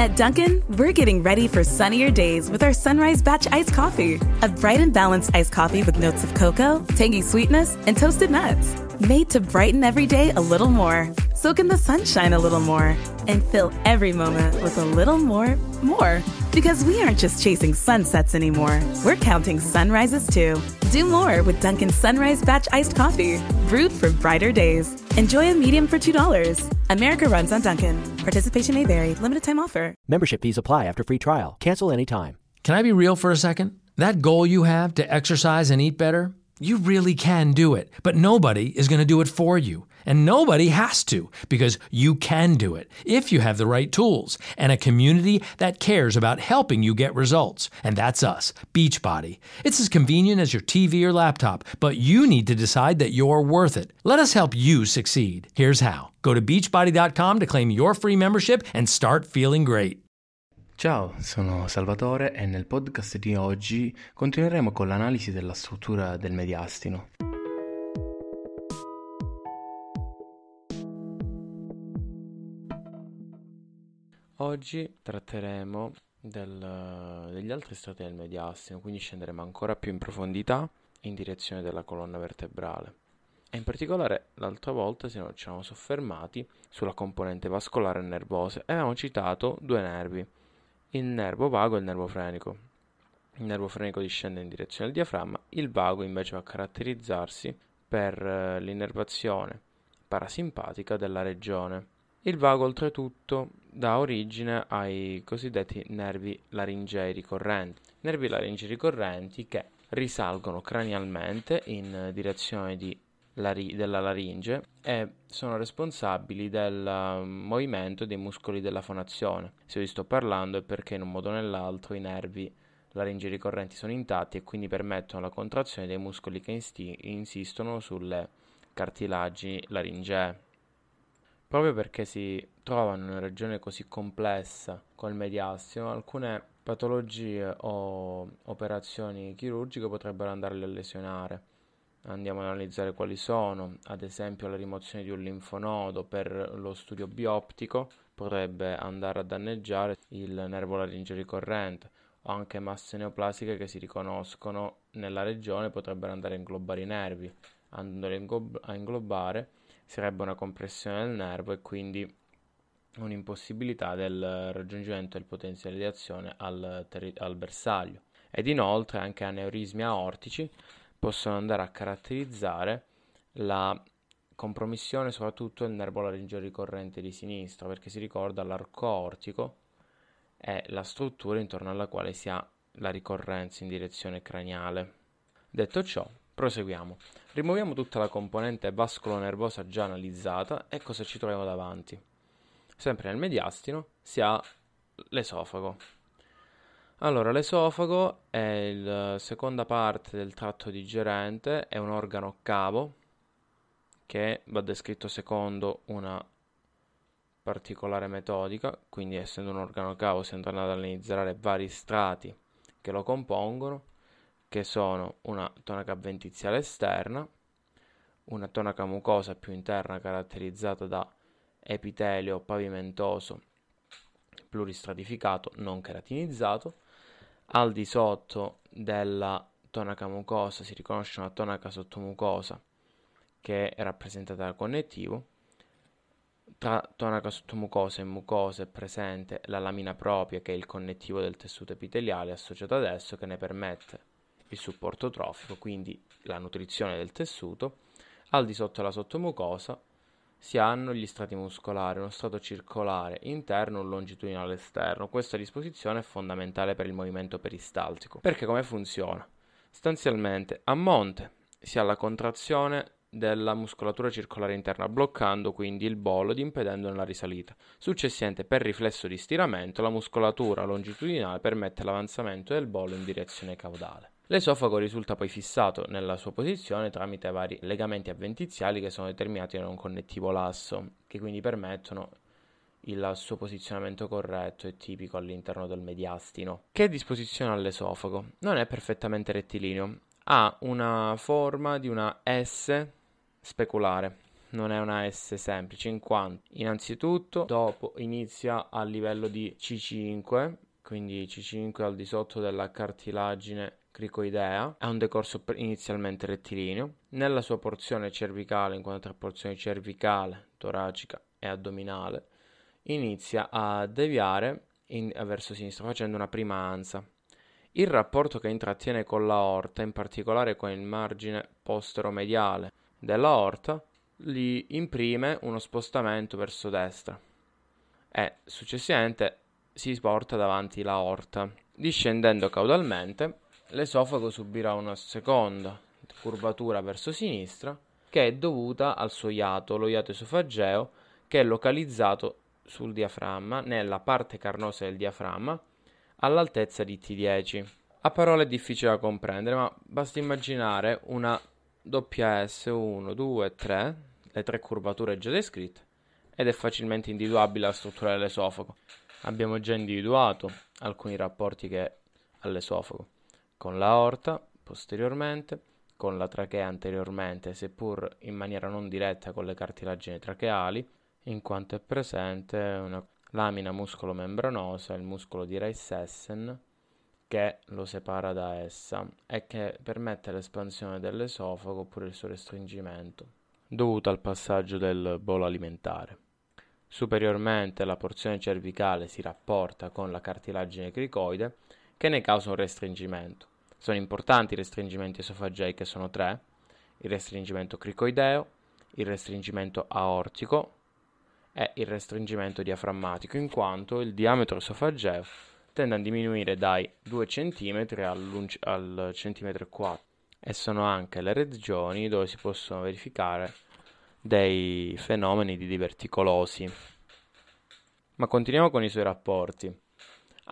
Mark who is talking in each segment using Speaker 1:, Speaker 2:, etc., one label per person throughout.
Speaker 1: At Dunkin', we're getting ready for sunnier days with our Sunrise Batch Iced Coffee. A bright and balanced iced coffee with notes of cocoa, tangy sweetness, and toasted nuts. Made to brighten every day a little more. Soak in the sunshine a little more. And fill every moment with a little more, more. Because we aren't just chasing sunsets anymore. We're counting sunrises too. Do more with Dunkin' Sunrise Batch Iced Coffee. Brewed for brighter days. Enjoy a medium for $2. America runs on Dunkin'. Participation may vary. Limited time offer.
Speaker 2: Membership fees apply after free trial. Cancel anytime.
Speaker 3: Can I be real for a second? That goal you have to exercise and eat better, you really can do it. But nobody is going to do it for you. And nobody has to because you can do it if you have the right tools and a community that cares about helping you get results. And that's us, Beachbody. It's as convenient as your TV or laptop, but you need to decide that you're worth it. Let us help you succeed. Here's how go to beachbody.com to claim your free membership and start feeling great.
Speaker 4: Ciao, sono Salvatore e nel podcast di oggi continueremo con l'analisi della struttura del mediastino. Oggi tratteremo del, degli altri strati del mediastino, quindi scenderemo ancora più in profondità in direzione della colonna vertebrale. E in particolare l'altra volta ci siamo soffermati sulla componente vascolare e nervosa e avevamo citato due nervi, il nervo vago e il nervo frenico. Il nervo frenico discende in direzione del diaframma, il vago invece va a caratterizzarsi per eh, l'innervazione parasimpatica della regione. Il vago oltretutto dà origine ai cosiddetti nervi laringei ricorrenti, nervi laringei ricorrenti che risalgono cranialmente in direzione di lari- della laringe e sono responsabili del uh, movimento dei muscoli della fonazione. Se vi sto parlando è perché in un modo o nell'altro i nervi laringei ricorrenti sono intatti e quindi permettono la contrazione dei muscoli che insistono sulle cartilagi laringee proprio perché si trovano in una regione così complessa col mediastino, alcune patologie o operazioni chirurgiche potrebbero andarle a lesionare. Andiamo ad analizzare quali sono, ad esempio la rimozione di un linfonodo per lo studio bioptico potrebbe andare a danneggiare il nervo laringe ricorrente o anche masse neoplasiche che si riconoscono nella regione potrebbero andare a inglobare i nervi, andando a inglobare sarebbe una compressione del nervo e quindi un'impossibilità del raggiungimento del potenziale di azione al, terri- al bersaglio. Ed inoltre anche aneurismi aortici possono andare a caratterizzare la compromissione soprattutto del nervo laringeo ricorrente di sinistra, perché si ricorda l'arco aortico è la struttura intorno alla quale si ha la ricorrenza in direzione craniale. Detto ciò, Proseguiamo. Rimuoviamo tutta la componente vascolo-nervosa già analizzata e cosa ci troviamo davanti? Sempre nel mediastino si ha l'esofago. Allora, l'esofago è la seconda parte del tratto digerente, è un organo cavo che va descritto secondo una particolare metodica, quindi essendo un organo cavo si andranno ad analizzare vari strati che lo compongono che sono una tonaca avventiziale esterna, una tonaca mucosa più interna caratterizzata da epitelio pavimentoso pluristratificato non keratinizzato, al di sotto della tonaca mucosa si riconosce una tonaca sottomucosa che è rappresentata da connettivo. Tra tonaca sottomucosa e mucosa è presente la lamina propria che è il connettivo del tessuto epiteliale associato ad esso che ne permette il supporto trofico, quindi la nutrizione del tessuto, al di sotto della sottomucosa si hanno gli strati muscolari, uno strato circolare interno un longitudinale esterno. Questa disposizione è fondamentale per il movimento peristaltico. Perché come funziona? Sostanzialmente a monte si ha la contrazione della muscolatura circolare interna, bloccando quindi il bolo ed impedendone la risalita. Successivamente, per riflesso di stiramento, la muscolatura longitudinale permette l'avanzamento del bolo in direzione caudale. L'esofago risulta poi fissato nella sua posizione tramite vari legamenti avventiziali che sono determinati da un connettivo lasso, che quindi permettono il suo posizionamento corretto e tipico all'interno del mediastino. Che disposizione ha l'esofago? Non è perfettamente rettilineo, ha una forma di una S speculare. non è una S semplice, in quanto innanzitutto dopo inizia a livello di C5, quindi C5 al di sotto della cartilagine cricoidea, ha un decorso inizialmente rettilineo, nella sua porzione cervicale, in quanto tra porzioni cervicale, toracica e addominale, inizia a deviare in, verso sinistra facendo una prima ansa. Il rapporto che intrattiene con l'aorta, in particolare con il margine posteromediale dell'aorta, gli imprime uno spostamento verso destra e successivamente si porta davanti l'aorta. Discendendo caudalmente, l'esofago subirà una seconda curvatura verso sinistra che è dovuta al suo iato, lo iato esofageo, che è localizzato sul diaframma, nella parte carnosa del diaframma, all'altezza di T10. A parole è difficile da comprendere, ma basta immaginare una doppia S 1, 2, 3, le tre curvature già descritte, ed è facilmente individuabile la struttura dell'esofago. Abbiamo già individuato alcuni rapporti che all'esofago, con l'aorta posteriormente, con la trachea anteriormente, seppur in maniera non diretta con le cartilagini tracheali, in quanto è presente una lamina muscolo-membranosa, il muscolo di Reissessen, che lo separa da essa e che permette l'espansione dell'esofago oppure il suo restringimento, dovuto al passaggio del bolo alimentare. Superiormente la porzione cervicale si rapporta con la cartilagine cricoide che ne causa un restringimento. Sono importanti i restringimenti esofagei che sono tre, il restringimento cricoideo, il restringimento aortico è il restringimento diaframmatico, in quanto il diametro esofageo tende a diminuire dai 2 cm al centimetro e 4 e sono anche le regioni dove si possono verificare dei fenomeni di diverticolosi. Ma continuiamo con i suoi rapporti.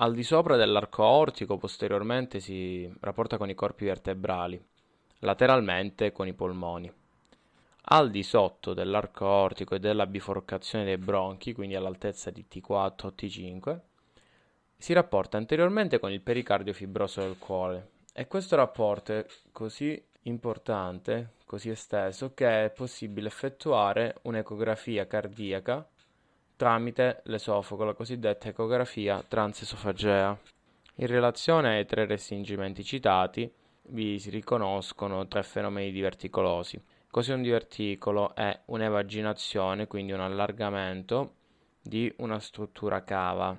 Speaker 4: Al di sopra dell'arco aortico posteriormente si rapporta con i corpi vertebrali, lateralmente con i polmoni al di sotto dell'arco aortico e della biforcazione dei bronchi, quindi all'altezza di T4 o T5, si rapporta anteriormente con il pericardio fibroso del cuore. E questo rapporto è così importante, così esteso, che è possibile effettuare un'ecografia cardiaca tramite l'esofago, la cosiddetta ecografia transesofagea. In relazione ai tre restringimenti citati, vi si riconoscono tre fenomeni diverticolosi. Così un diverticolo è un'evaginazione, quindi un allargamento di una struttura cava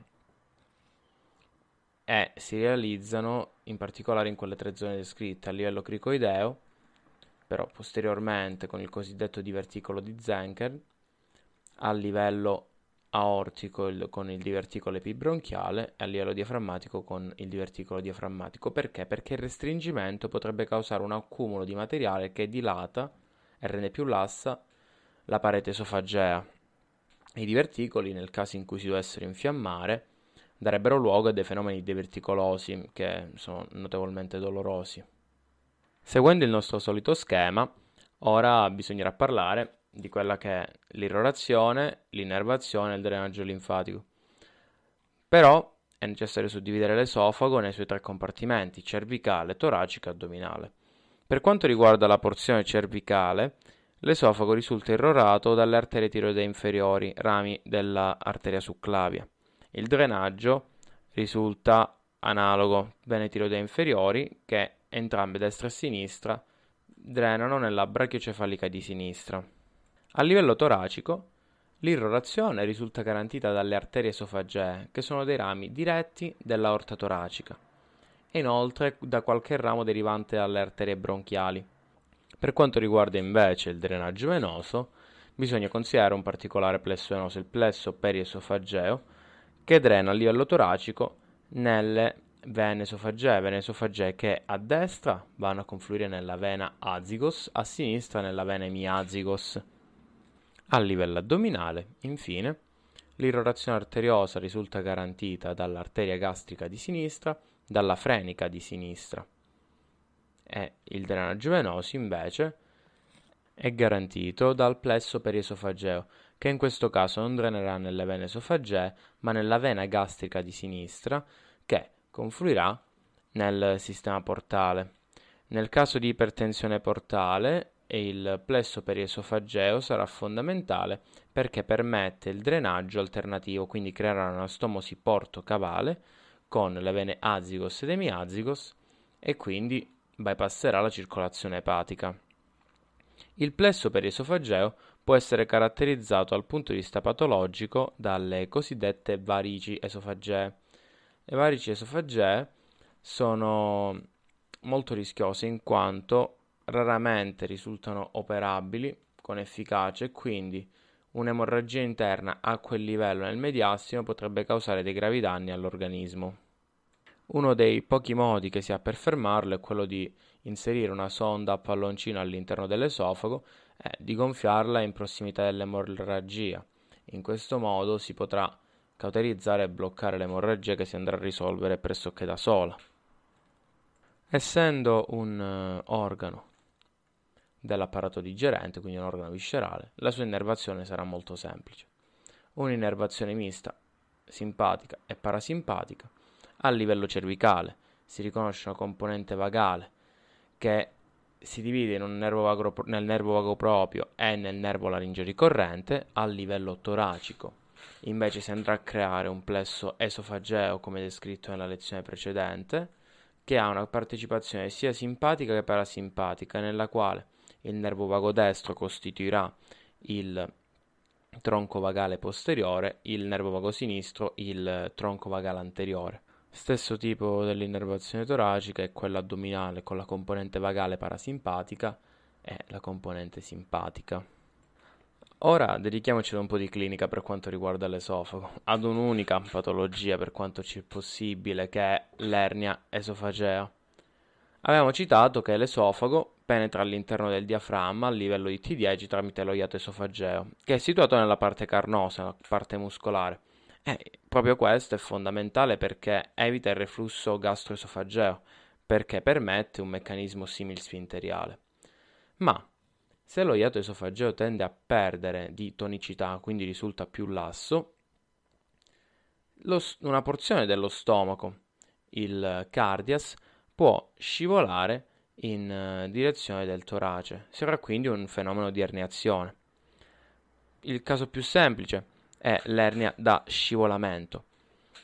Speaker 4: e si realizzano in particolare in quelle tre zone descritte a livello cricoideo, però posteriormente con il cosiddetto diverticolo di Zenker, a livello aortico il, con il diverticolo epibronchiale e a livello diaframmatico con il diverticolo diaframmatico. Perché? Perché il restringimento potrebbe causare un accumulo di materiale che dilata e rende più lassa la parete esofagea. I diverticoli, nel caso in cui si dovessero infiammare, darebbero luogo a dei fenomeni diverticolosi che sono notevolmente dolorosi. Seguendo il nostro solito schema, ora bisognerà parlare di quella che è l'irrorazione, l'innervazione e il drenaggio linfatico. Però è necessario suddividere l'esofago nei suoi tre compartimenti, cervicale, toracico e addominale. Per quanto riguarda la porzione cervicale, l'esofago risulta irrorato dalle arterie tiroidee inferiori, rami dell'arteria succlavia. Il drenaggio risulta analogo, vene tiroidee inferiori che entrambe destra e sinistra drenano nella brachiocefalica di sinistra. A livello toracico, l'irrorazione risulta garantita dalle arterie esofagee, che sono dei rami diretti dell'aorta toracica e inoltre da qualche ramo derivante dalle arterie bronchiali. Per quanto riguarda invece il drenaggio venoso, bisogna considerare un particolare plesso venoso, il plesso periesofageo, che drena a livello toracico nelle vene esofagee, vene esofagee che a destra vanno a confluire nella vena azigos, a sinistra nella vena miazigos. A livello addominale, infine, l'irrorazione arteriosa risulta garantita dall'arteria gastrica di sinistra dalla frenica di sinistra e il drenaggio venoso invece è garantito dal plesso periesofageo che in questo caso non drenerà nelle vene esofagee ma nella vena gastrica di sinistra che confluirà nel sistema portale. Nel caso di ipertensione portale e il plesso periesofageo sarà fondamentale perché permette il drenaggio alternativo, quindi creerà una stomosi porto-cavale con le vene azigos ed emiazigos e quindi bypasserà la circolazione epatica. Il plesso periesofageo può essere caratterizzato dal punto di vista patologico dalle cosiddette varici esofagee. Le varici esofagee sono molto rischiose in quanto raramente risultano operabili con efficacia e quindi un'emorragia interna a quel livello nel mediastino potrebbe causare dei gravi danni all'organismo. Uno dei pochi modi che si ha per fermarlo è quello di inserire una sonda a palloncino all'interno dell'esofago è di gonfiarla in prossimità dell'emorragia. In questo modo si potrà cauterizzare e bloccare l'emorragia che si andrà a risolvere pressoché da sola. Essendo un uh, organo dell'apparato digerente, quindi un organo viscerale, la sua innervazione sarà molto semplice. Un'innervazione mista, simpatica e parasimpatica, a livello cervicale si riconosce una componente vagale che si divide nervo vago, nel nervo vago proprio e nel nervo laringeo ricorrente a livello toracico. Invece si andrà a creare un plesso esofageo come descritto nella lezione precedente, che ha una partecipazione sia simpatica che parasimpatica, nella quale il nervo vago destro costituirà il tronco vagale posteriore, il nervo vago sinistro il tronco vagale anteriore. Stesso tipo dell'innervazione toracica è quella addominale con la componente vagale parasimpatica e la componente simpatica. Ora dedichiamoci ad un po' di clinica per quanto riguarda l'esofago, ad un'unica patologia per quanto ci è possibile che è l'ernia esofagea. Abbiamo citato che l'esofago penetra all'interno del diaframma a livello di T10 tramite lo iato esofageo, che è situato nella parte carnosa, la parte muscolare eh, proprio questo è fondamentale perché evita il reflusso gastroesofageo, perché permette un meccanismo simil-sfinteriale. Ma se lo iato esofageo tende a perdere di tonicità, quindi risulta più lasso, lo, una porzione dello stomaco, il cardias, può scivolare in uh, direzione del torace. Si avrà quindi un fenomeno di erniazione. Il caso più semplice è l'ernia da scivolamento.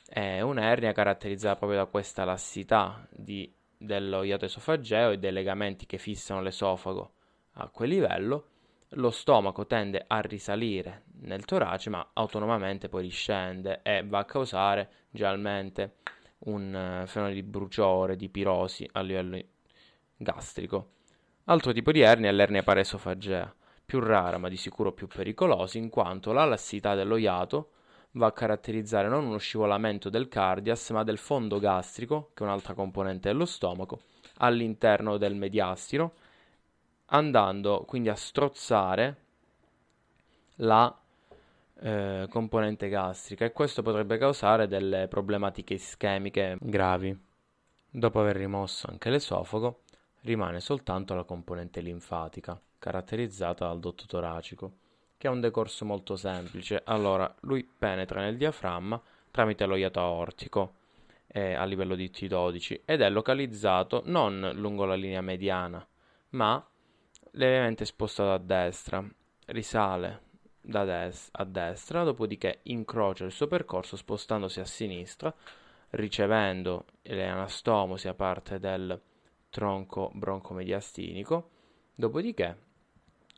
Speaker 4: È un'ernia caratterizzata proprio da questa lassità di, dello iato esofageo e dei legamenti che fissano l'esofago a quel livello. Lo stomaco tende a risalire nel torace, ma autonomamente poi riscende e va a causare generalmente un uh, fenomeno di bruciore, di pirosi a livello gastrico. Altro tipo di ernia è l'ernia paresofagea più rara ma di sicuro più pericolosa, in quanto la lassità dello iato va a caratterizzare non uno scivolamento del cardias, ma del fondo gastrico, che è un'altra componente dello stomaco, all'interno del mediastino, andando quindi a strozzare la eh, componente gastrica e questo potrebbe causare delle problematiche ischemiche gravi. Dopo aver rimosso anche l'esofago, rimane soltanto la componente linfatica caratterizzata dal dotto toracico, che ha un decorso molto semplice. Allora, lui penetra nel diaframma tramite lo iato aortico eh, a livello di T12 ed è localizzato non lungo la linea mediana, ma levemente spostato a destra, risale da des- a destra, dopodiché incrocia il suo percorso spostandosi a sinistra, ricevendo le anastomosi a parte del tronco broncomediastinico, dopodiché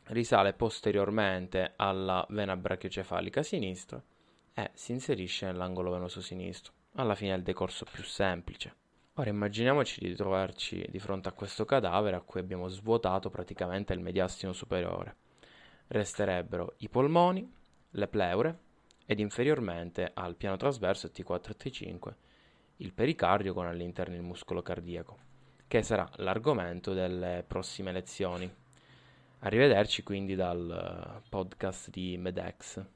Speaker 4: risale posteriormente alla vena brachiocefalica sinistra e si inserisce nell'angolo venoso sinistro. Alla fine è il decorso più semplice. Ora immaginiamoci di trovarci di fronte a questo cadavere a cui abbiamo svuotato praticamente il mediastino superiore. Resterebbero i polmoni, le pleure ed inferiormente al piano trasverso T4 e T5 il pericardio con all'interno il muscolo cardiaco, che sarà l'argomento delle prossime lezioni. Arrivederci quindi dal podcast di Medex.